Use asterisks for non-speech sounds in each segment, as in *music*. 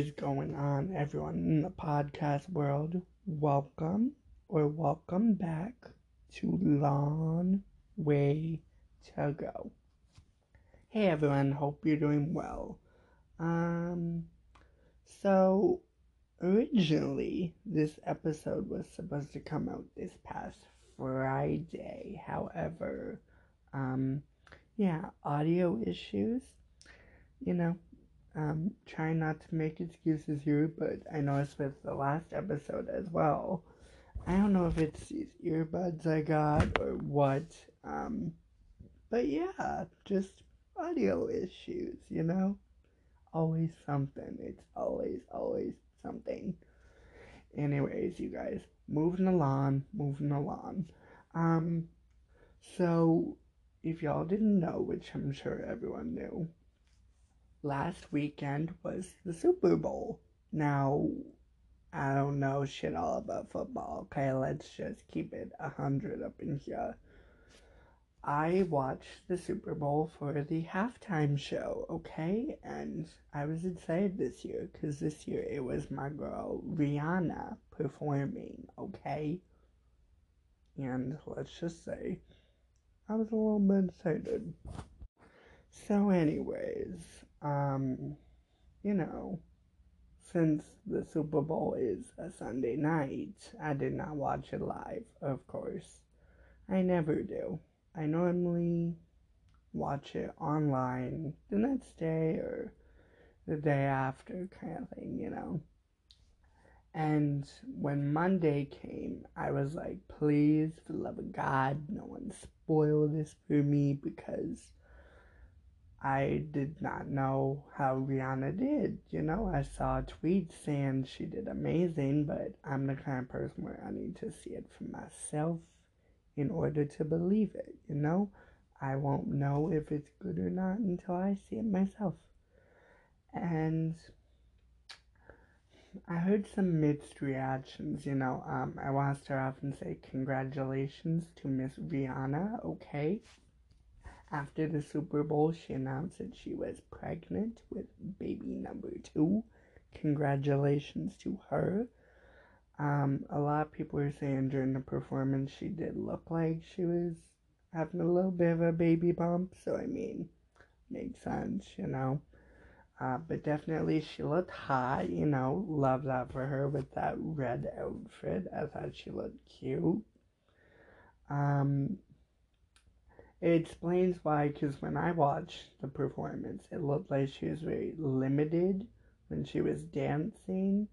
is going on, everyone in the podcast world? Welcome or welcome back to Long Way to Go. Hey everyone, hope you're doing well. Um, so originally this episode was supposed to come out this past Friday. However, um, yeah, audio issues. You know, um, trying not to make excuses here, but I noticed with the last episode as well. I don't know if it's these earbuds I got or what. Um, but yeah, just audio issues, you know? Always something. It's always, always something. Anyways, you guys, moving along, moving along. Um, so if y'all didn't know, which I'm sure everyone knew, last weekend was the Super Bowl. Now, I don't know shit all about football, okay? Let's just keep it a hundred up in here. I watched the Super Bowl for the halftime show, okay? And I was excited this year because this year it was my girl Rihanna performing, okay? And let's just say I was a little bit excited. So, anyways, um, you know, since the Super Bowl is a Sunday night, I did not watch it live, of course. I never do. I normally watch it online the next day or the day after, kind of thing, you know. And when Monday came, I was like, please, for the love of God, no one spoil this for me because I did not know how Rihanna did. You know, I saw a tweet saying she did amazing, but I'm the kind of person where I need to see it for myself in order to believe it. You know, I won't know if it's good or not until I see it myself. And I heard some mixed reactions. You know, um, I want to start off and say congratulations to Miss Rihanna. Okay after the Super Bowl, she announced that she was pregnant with baby number two. Congratulations to her. Um, a lot of people were saying during the performance she did look like she was having a little bit of a baby bump, so I mean, makes sense, you know. Uh, but definitely she looked hot, you know. Love that for her with that red outfit. I thought she looked cute. Um, it explains why, because when I watched the performance, it looked like she was very limited when she was dancing.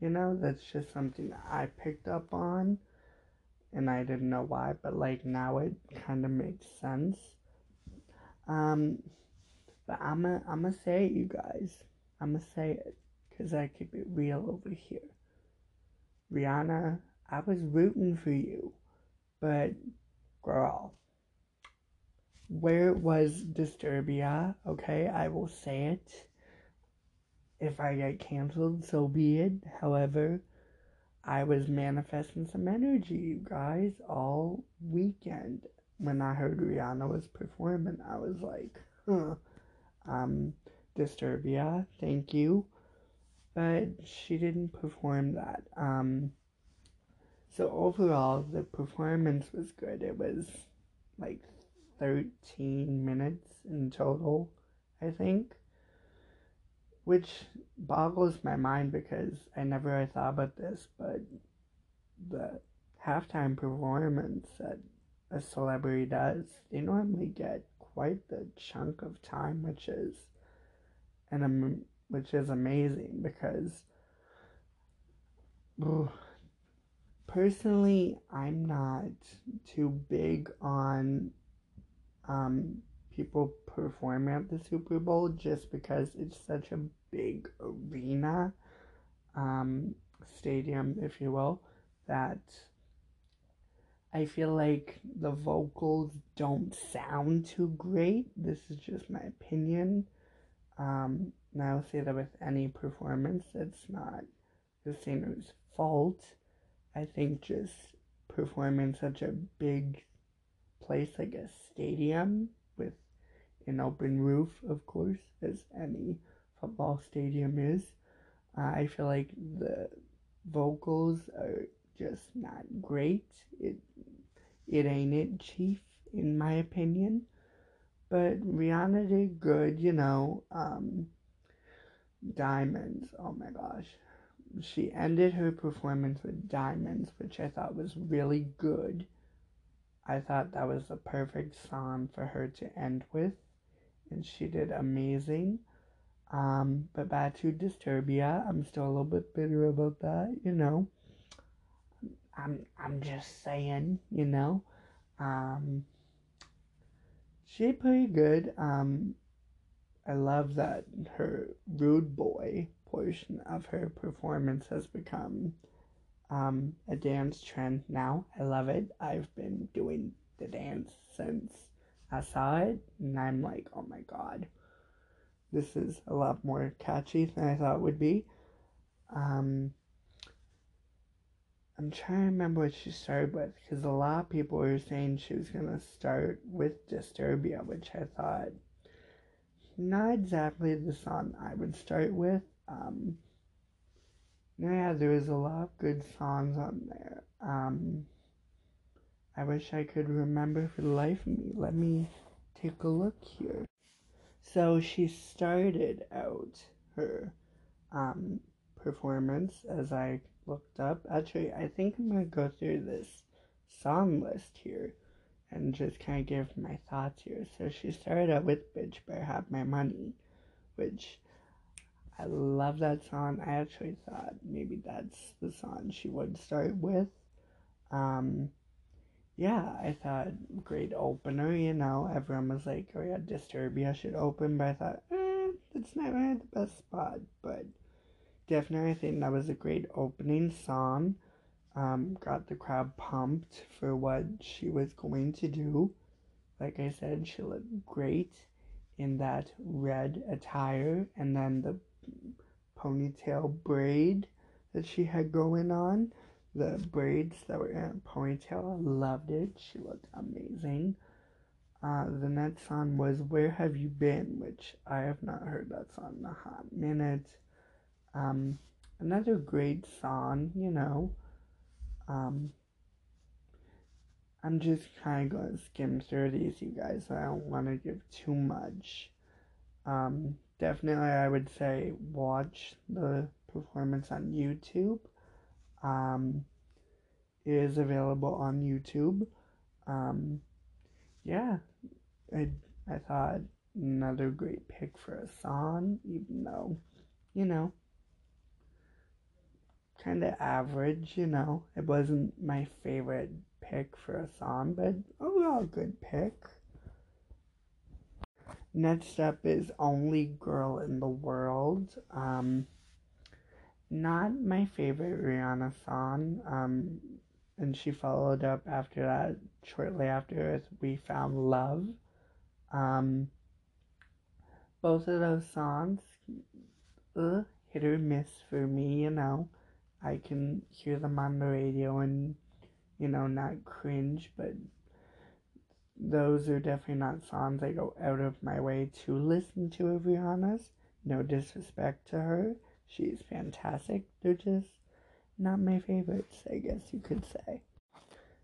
You know, that's just something I picked up on, and I didn't know why, but like now it kind of makes sense. Um, but I'm gonna I'm gonna say it, you guys. I'm gonna say it, cause I keep it real over here. Rihanna, I was rooting for you, but girl, where was Disturbia? Okay, I will say it. If I get canceled, so be it. However, I was manifesting some energy, you guys, all weekend. When I heard Rihanna was performing, I was like, huh, um, Disturbia, thank you. But she didn't perform that. Um, so overall, the performance was good. It was like 13 minutes in total, I think. Which boggles my mind because I never thought about this, but the halftime performance that a celebrity does, they normally get quite the chunk of time, which is and which is amazing because personally, I'm not too big on um, people perform at the Super Bowl just because it's such a big arena, um, stadium, if you will, that I feel like the vocals don't sound too great. This is just my opinion. Um, and I'll say that with any performance, it's not the singer's fault. I think just performing such a big place like a stadium with an open roof, of course, as any football stadium is. Uh, I feel like the vocals are just not great. It it ain't it, Chief, in my opinion. But Rihanna did good, you know. Um, diamonds, oh my gosh. She ended her performance with diamonds, which I thought was really good. I thought that was the perfect song for her to end with, and she did amazing. Um, but back to Disturbia, I'm still a little bit bitter about that, you know. I'm I'm just saying, you know. Um, she pretty good. Um, I love that her rude boy portion of her performance has become um, a dance trend now. I love it. I've been doing the dance since I saw it, and I'm like, oh my god, this is a lot more catchy than I thought it would be. Um, I'm trying to remember what she started with because a lot of people were saying she was gonna start with Disturbia, which I thought not exactly the song I would start with. Um, yeah, there was a lot of good songs on there. Um, I wish I could remember for the life of me. Let me take a look here. So she started out her um, performance as I looked up. Actually, I think I'm gonna go through this song list here and just kind of give my thoughts here. So she started out with Bitch Better Have My Money, which I love that song. I actually thought maybe that's the song she would start with. Um, yeah, I thought great opener, you know. Everyone was like, oh yeah, Disturbia should open, but I thought, eh, it's not really the best spot, but definitely I think that was a great opening song. Um, got the crowd pumped for what she was going to do. Like I said, she looked great in that red attire and then the ponytail braid that she had going on. The braids that were in ponytail, I loved it. She looked amazing. Uh, the next song was Where Have You Been, which I have not heard that song in a hot minute. Um, another great song, you know. Um, I'm just kind of going to skim through these, you guys. I don't want to give too much. Um, definitely, I would say watch the performance on YouTube. Um, it is available on YouTube. Um, yeah, I, I thought another great pick for a song, even though, you know, kind of average, you know. It wasn't my favorite pick for a song, but overall good pick. Next up is Only Girl in the World. Um, not my favorite Rihanna song. Um, and she followed up after that, shortly after, with We Found Love. Um, both of those songs, uh, hit or miss for me, you know. I can hear them on the radio and, you know, not cringe, but those are definitely not songs I go out of my way to listen to of Rihanna's. No disrespect to her. She's fantastic. They're just not my favorites, I guess you could say.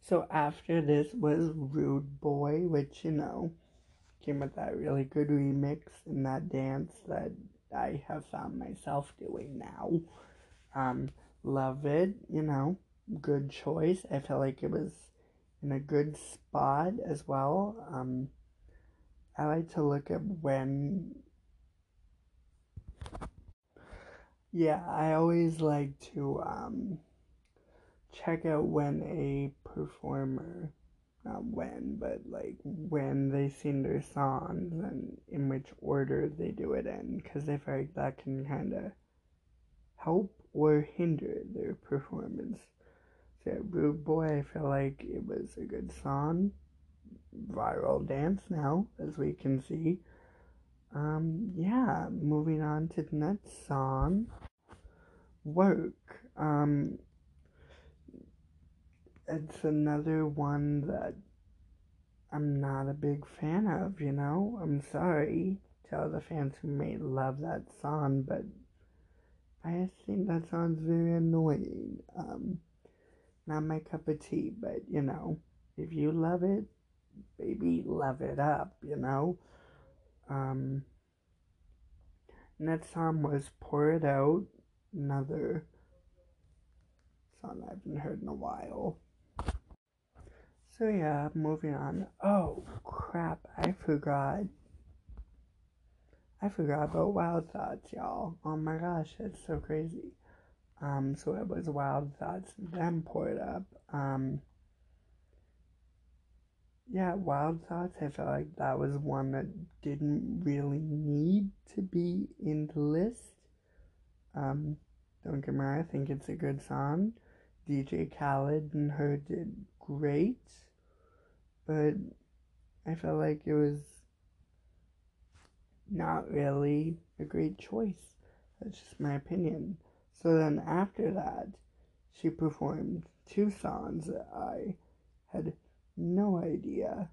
So after this was Rude Boy, which, you know, came with that really good remix and that dance that I have found myself doing now. Um, love it, you know, good choice. I felt like it was in a good spot as well. Um, I like to look at when. Yeah, I always like to um, check out when a performer, not when, but like when they sing their songs and in which order they do it in, because I feel like that can kind of help or hinder their performance. Rude Boy, I feel like it was a good song. Viral dance now, as we can see. Um, yeah, moving on to the next song. Work. Um, it's another one that I'm not a big fan of, you know? I'm sorry to all the fans who may love that song, but I just think that sounds very annoying. Um, not my cup of tea, but you know, if you love it, baby, love it up, you know? Um, next song was Pour It Out, another song I haven't heard in a while. So yeah, moving on. Oh crap, I forgot. I forgot about Wild Thoughts, y'all. Oh my gosh, it's so crazy. Um, so it was Wild Thoughts, then Pour It Up. Um, yeah, Wild Thoughts, I felt like that was one that didn't really need to be in the list. Um, don't get me wrong, I think it's a good song. DJ Khaled and her did great, but I felt like it was not really a great choice. That's just my opinion. So then after that, she performed two songs that I had no idea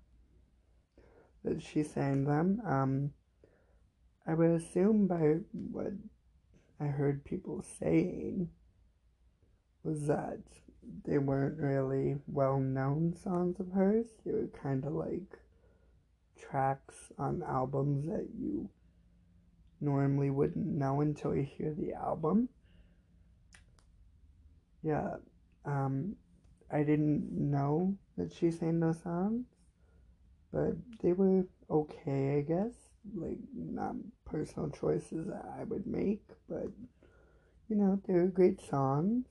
that she sang them. Um, I would assume by what I heard people saying was that they weren't really well known songs of hers. They were kind of like tracks on albums that you normally wouldn't know until you hear the album. Yeah, um, I didn't know that she sang those songs, but they were okay, I guess. Like, not personal choices I would make, but you know, they were great songs.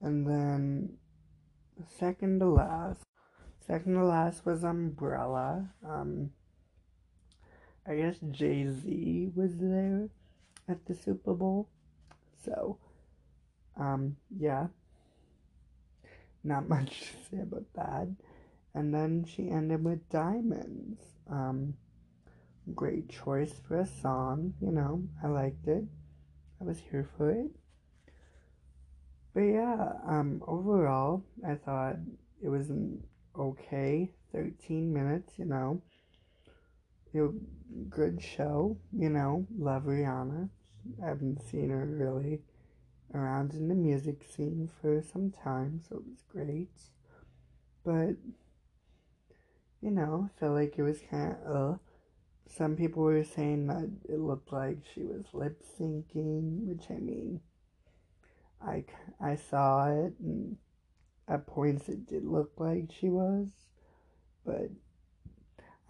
And then, second to last, second to last was Umbrella. Um, I guess Jay Z was there at the Super Bowl, so um, yeah, not *laughs* much to say about that. And then she ended with Diamonds. Um, great choice for a song, you know, I liked it. I was here for it. But yeah, um, overall, I thought it was an okay 13 minutes, you know. It good show, you know. Love Rihanna. I haven't seen her really around in the music scene for some time, so it was great. But, you know, I felt like it was kind of, uh, some people were saying that it looked like she was lip syncing, which I mean, I, I saw it, and at points it did look like she was, but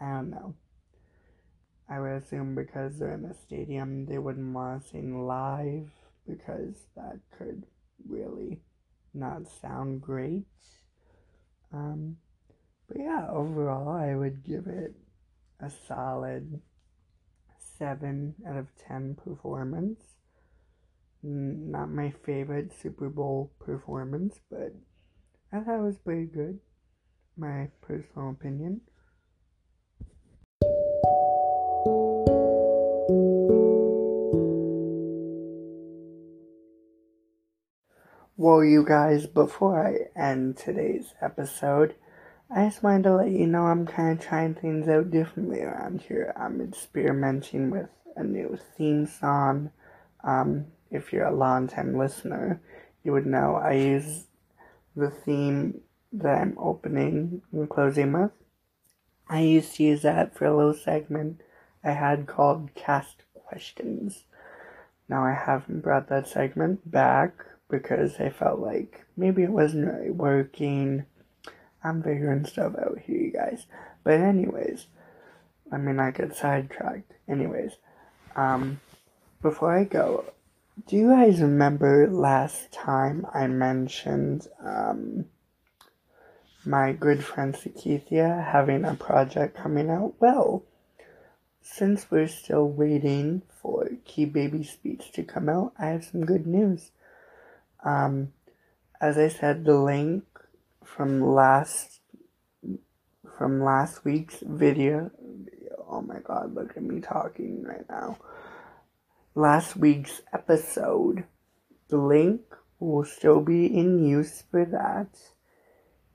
I don't know. I would assume because they're in a stadium, they wouldn't want to sing live because that could really not sound great. Um, but yeah, overall, I would give it a solid 7 out of 10 performance. Not my favorite Super Bowl performance, but I thought it was pretty good. My personal opinion. Well, you guys, before I end today's episode, I just wanted to let you know I'm kind of trying things out differently around here. I'm experimenting with a new theme song. Um, if you're a long-time listener, you would know I use the theme that I'm opening and closing with. I used to use that for a little segment I had called Cast Questions. Now I haven't brought that segment back because I felt like maybe it wasn't really working. I'm figuring stuff out here, you guys. But anyways, I mean, I get sidetracked. Anyways, um, before I go, do you guys remember last time I mentioned, um, my good friend Sakithia having a project coming out? Well, since we're still waiting for Key Baby Speech to come out, I have some good news. Um, as I said, the link from last from last week's video. Oh my god, look at me talking right now. Last week's episode. The link will still be in use for that.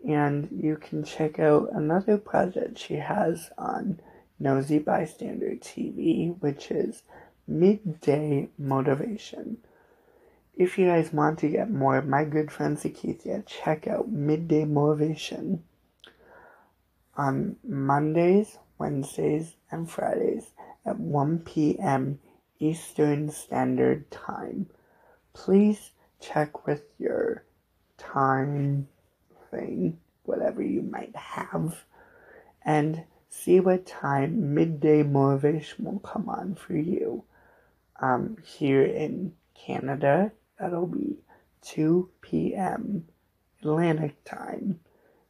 And you can check out another project she has on Nosy Bystander TV, which is midday motivation. If you guys want to get more of my good friend Sakithia, check out Midday Motivation on Mondays, Wednesdays, and Fridays at 1 p.m. Eastern Standard Time. Please check with your time thing, whatever you might have, and see what time midday motivation will come on for you. Um, here in Canada, that'll be 2 p.m. Atlantic time,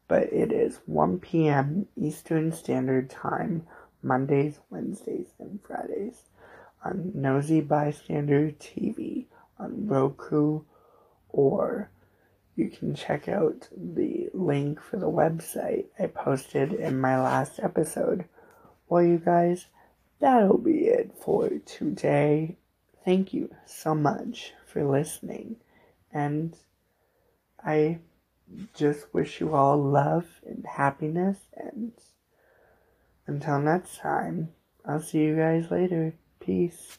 but it is 1 p.m. Eastern Standard Time, Mondays, Wednesdays, and Fridays on Nosy Bystander TV on Roku, or you can check out the link for the website I posted in my last episode. Well, you guys, that'll be it for today. Thank you so much for listening, and I just wish you all love and happiness, and until next time, I'll see you guys later. Peace.